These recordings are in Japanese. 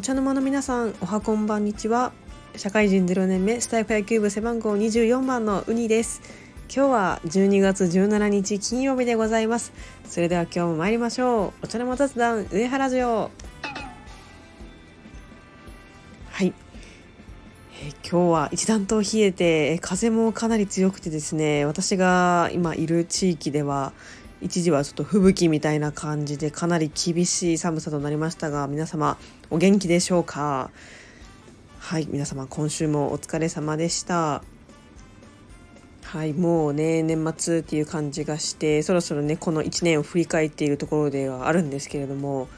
お茶の間の皆さんおはこんばんにちは。社会人0年目スタイフ野球部背番号24番のウニです。今日は12月17日金曜日でございます。それでは今日も参りましょう。お茶の間雑談上原城。はい。え今日は一段と冷えて風もかなり強くてですね私が今いる地域では一時はちょっと吹雪みたいな感じでかなり厳しい寒さとなりましたが皆様お元気でしょうか？はい皆様今週もお疲れ様でした。はいもうね年末っていう感じがしてそろそろねこの1年を振り返っているところではあるんですけれども、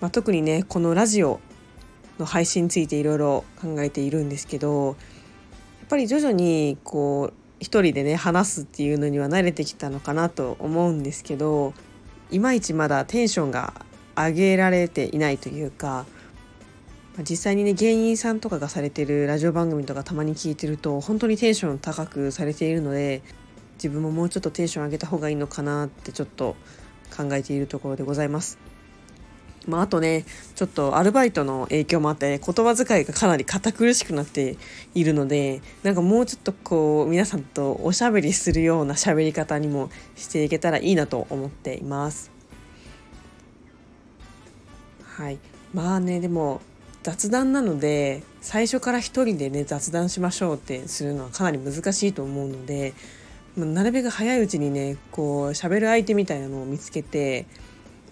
まあ、特にねこのラジオの配信についていろいろ考えているんですけどやっぱり徐々にこう一人でね話すっていうのには慣れてきたのかなと思うんですけどいまいちまだテンションが上げられていないというか実際にね芸人さんとかがされてるラジオ番組とかたまに聞いてると本当にテンション高くされているので自分ももうちょっとテンション上げた方がいいのかなってちょっと考えているところでございます。まあ、あとねちょっとアルバイトの影響もあって言葉遣いがかなり堅苦しくなっているのでなんかもうちょっとこう皆さんとおしゃべりするような喋り方にもしていけたらいいなと思っています。はいまあねでも雑談なので最初から一人でね雑談しましょうってするのはかなり難しいと思うのでなるべく早いうちにねこう喋る相手みたいなのを見つけて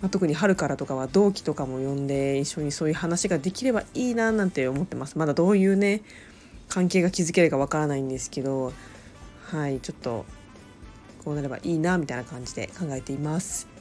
まあ、特に春からとかは同期とかも呼んで一緒にそういう話ができればいいななんて思ってます。まだどういうね関係が築けるかわからないんですけどはいちょっとこうなればいいなみたいな感じで考えています。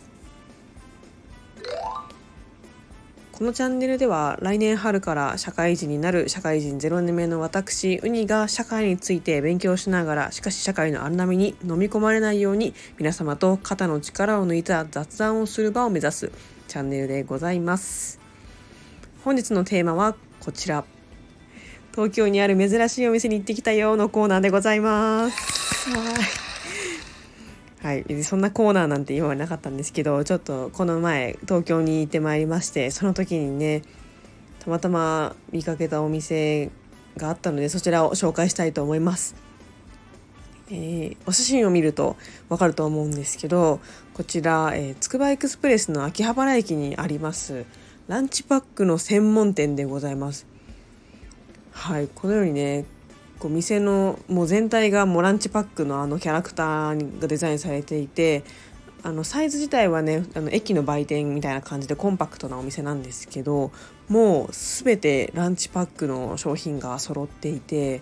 このチャンネルでは来年春から社会人になる社会人0年目の私ウニが社会について勉強しながらしかし社会の荒波に飲み込まれないように皆様と肩の力を抜いた雑談をする場を目指すチャンネルでございます。本日のテーマはこちら。東京にある珍しいお店に行ってきたよのコーナーでございます。はい、そんなコーナーなんて今はなかったんですけどちょっとこの前東京に行ってまいりましてその時にねたまたま見かけたお店があったのでそちらを紹介したいと思います。えー、お写真を見るとわかると思うんですけどこちらつくばエクスプレスの秋葉原駅にありますランチパックの専門店でございます。はいこのようにねこう店のもう全体がもうランチパックのあのキャラクターがデザインされていてあのサイズ自体はねあの駅の売店みたいな感じでコンパクトなお店なんですけどもう全てランチパックの商品が揃っていて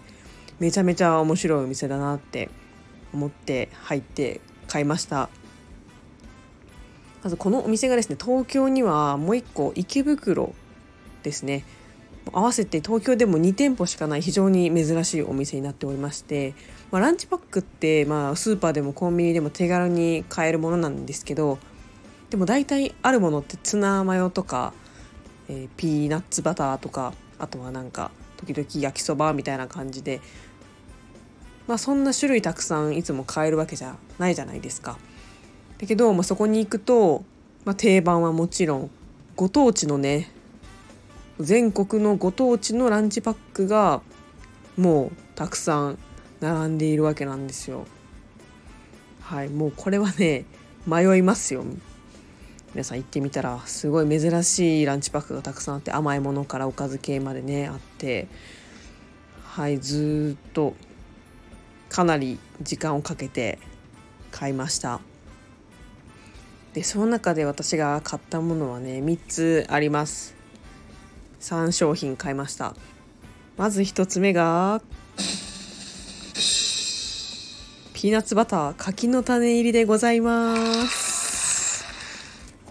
めちゃめちゃ面白いお店だなって思って入って買いました。まずこのお店がですね東京にはもう一個池袋ですね。合わせて東京でも2店舗しかない非常に珍しいお店になっておりまして、まあ、ランチパックって、まあ、スーパーでもコンビニでも手軽に買えるものなんですけどでも大体あるものってツナマヨとか、えー、ピーナッツバターとかあとはなんか時々焼きそばみたいな感じで、まあ、そんな種類たくさんいつも買えるわけじゃないじゃないですか。だけど、まあ、そこに行くと、まあ、定番はもちろんご当地のね全国のご当地のランチパックがもうたくさん並んでいるわけなんですよ。はいもうこれはね迷いますよ。皆さん行ってみたらすごい珍しいランチパックがたくさんあって甘いものからおかず系までねあってはいずっとかなり時間をかけて買いましたでその中で私が買ったものはね3つあります3商品買いました。まず1つ目がピーナッツバター柿の種入りでございます。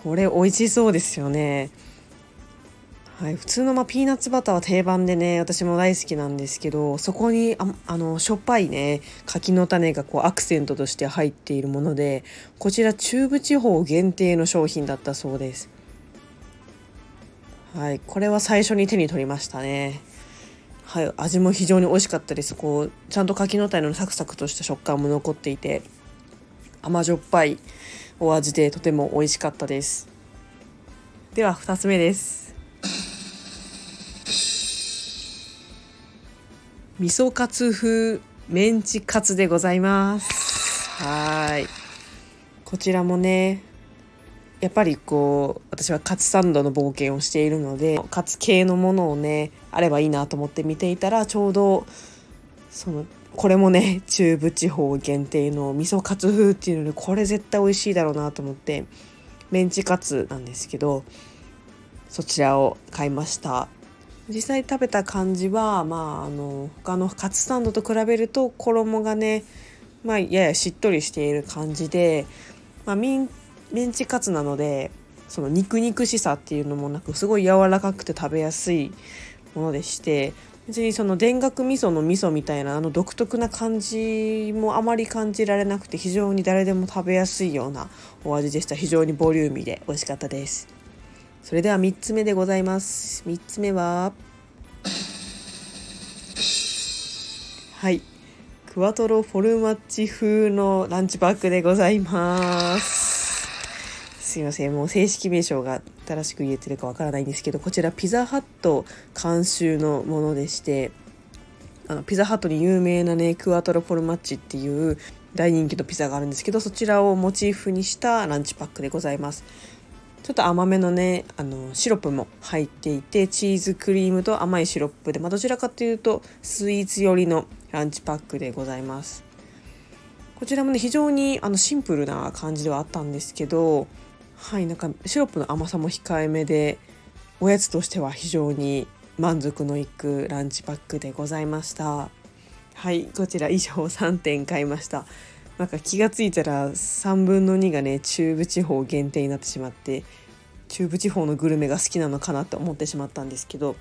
これ美味しそうですよね。はい、普通のまピーナッツバターは定番でね私も大好きなんですけどそこにああのしょっぱいね柿の種がこうアクセントとして入っているものでこちら中部地方限定の商品だったそうです。はい、これは最初に手に取りましたね。はい、味も非常に美味しかったです。こうちゃんと柿の種のサクサクとした食感も残っていて甘じょっぱいお味でとても美味しかったです。では2つ目です。味噌カツ風メンチカツでございます。はい。こちらもね、やっぱりこう私はカツサンドの冒険をしているのでカツ系のものをねあればいいなと思って見ていたらちょうどそのこれもね中部地方限定の味噌カツ風っていうのでこれ絶対美味しいだろうなと思ってメンチカツなんですけどそちらを買いました。実際食べた感じはまああの他のカツサンドと比べると衣がねまあややしっとりしている感じで、まあ、ミンメンチカツなのでその肉肉しさっていうのもなくすごい柔らかくて食べやすいものでして別にその田楽味噌の味噌みたいなあの独特な感じもあまり感じられなくて非常に誰でも食べやすいようなお味でした。非常にボリューミーで美味しかったです。それでは3つ目でございます。3つ目ははい。クワトロフォルマッチ風のランチパックでございます。すいません。もう正式名称が正しく言えてるかわからないんですけどこちらピザハット監修のものでしてあのピザハットに有名なねクワトロフォルマッチっていう大人気のピザがあるんですけどそちらをモチーフにしたランチパックでございます。ちょっと甘めのねあのシロップも入っていてチーズクリームと甘いシロップで、まあ、どちらかというとスイーツ寄りのランチパックでございます。こちらもね非常にあのシンプルな感じではあったんですけどはいなんかシロップの甘さも控えめでおやつとしては非常に満足のいくランチパックでございました。はいこちら以上3点買いました。なんか気が付いたら3分の2がね中部地方限定になってしまって中部地方のグルメが好きなのかなと思ってしまったんですけどこ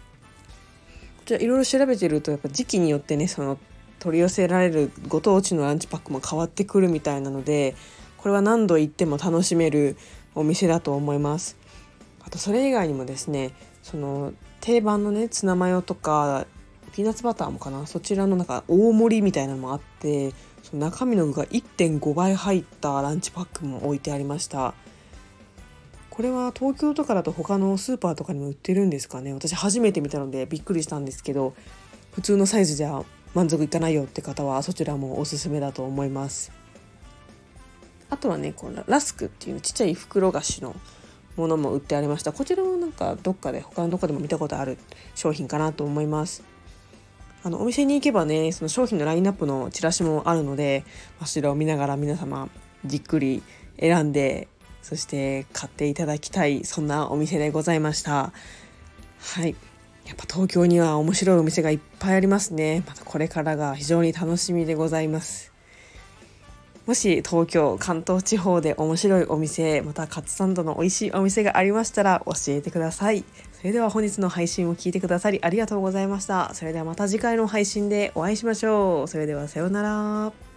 ちらいろいろ調べてるとやっぱ時期によってねその取り寄せられるご当地のランチパックも変わってくるみたいなのでこれは何度行っても楽しめるお店だと思います。あとそれ以外にもですねその定番のねツナマヨとかピーナッツバターもかな？そちらのなんか大盛りみたいなのもあってその中身の具が1.5倍入ったランチパックも置いてありました。これは東京とかだと他のスーパーとかにも売ってるんですかね？私初めて見たのでびっくりしたんですけど普通のサイズじゃ満足いかないよって方はそちらもおすすめだと思います。あとはねこのラスクっていうちっちゃい袋菓子のものも売ってありました。こちらもなんかどっかで他のどこでも見たことある商品かなと思います。あのお店に行けばねその商品のラインナップのチラシもあるのでそちらを見ながら皆様じっくり選んでそして買っていただきたいそんなお店でございました。はい。やっぱ東京には面白いお店がいっぱいありますね。またこれからが非常に楽しみでございます。もし東京関東地方で面白いお店またカツサンドの美味しいお店がありましたら教えてください。それでは本日の配信を聞いてくださりありがとうございました。それではまた次回の配信でお会いしましょう。それではさようなら。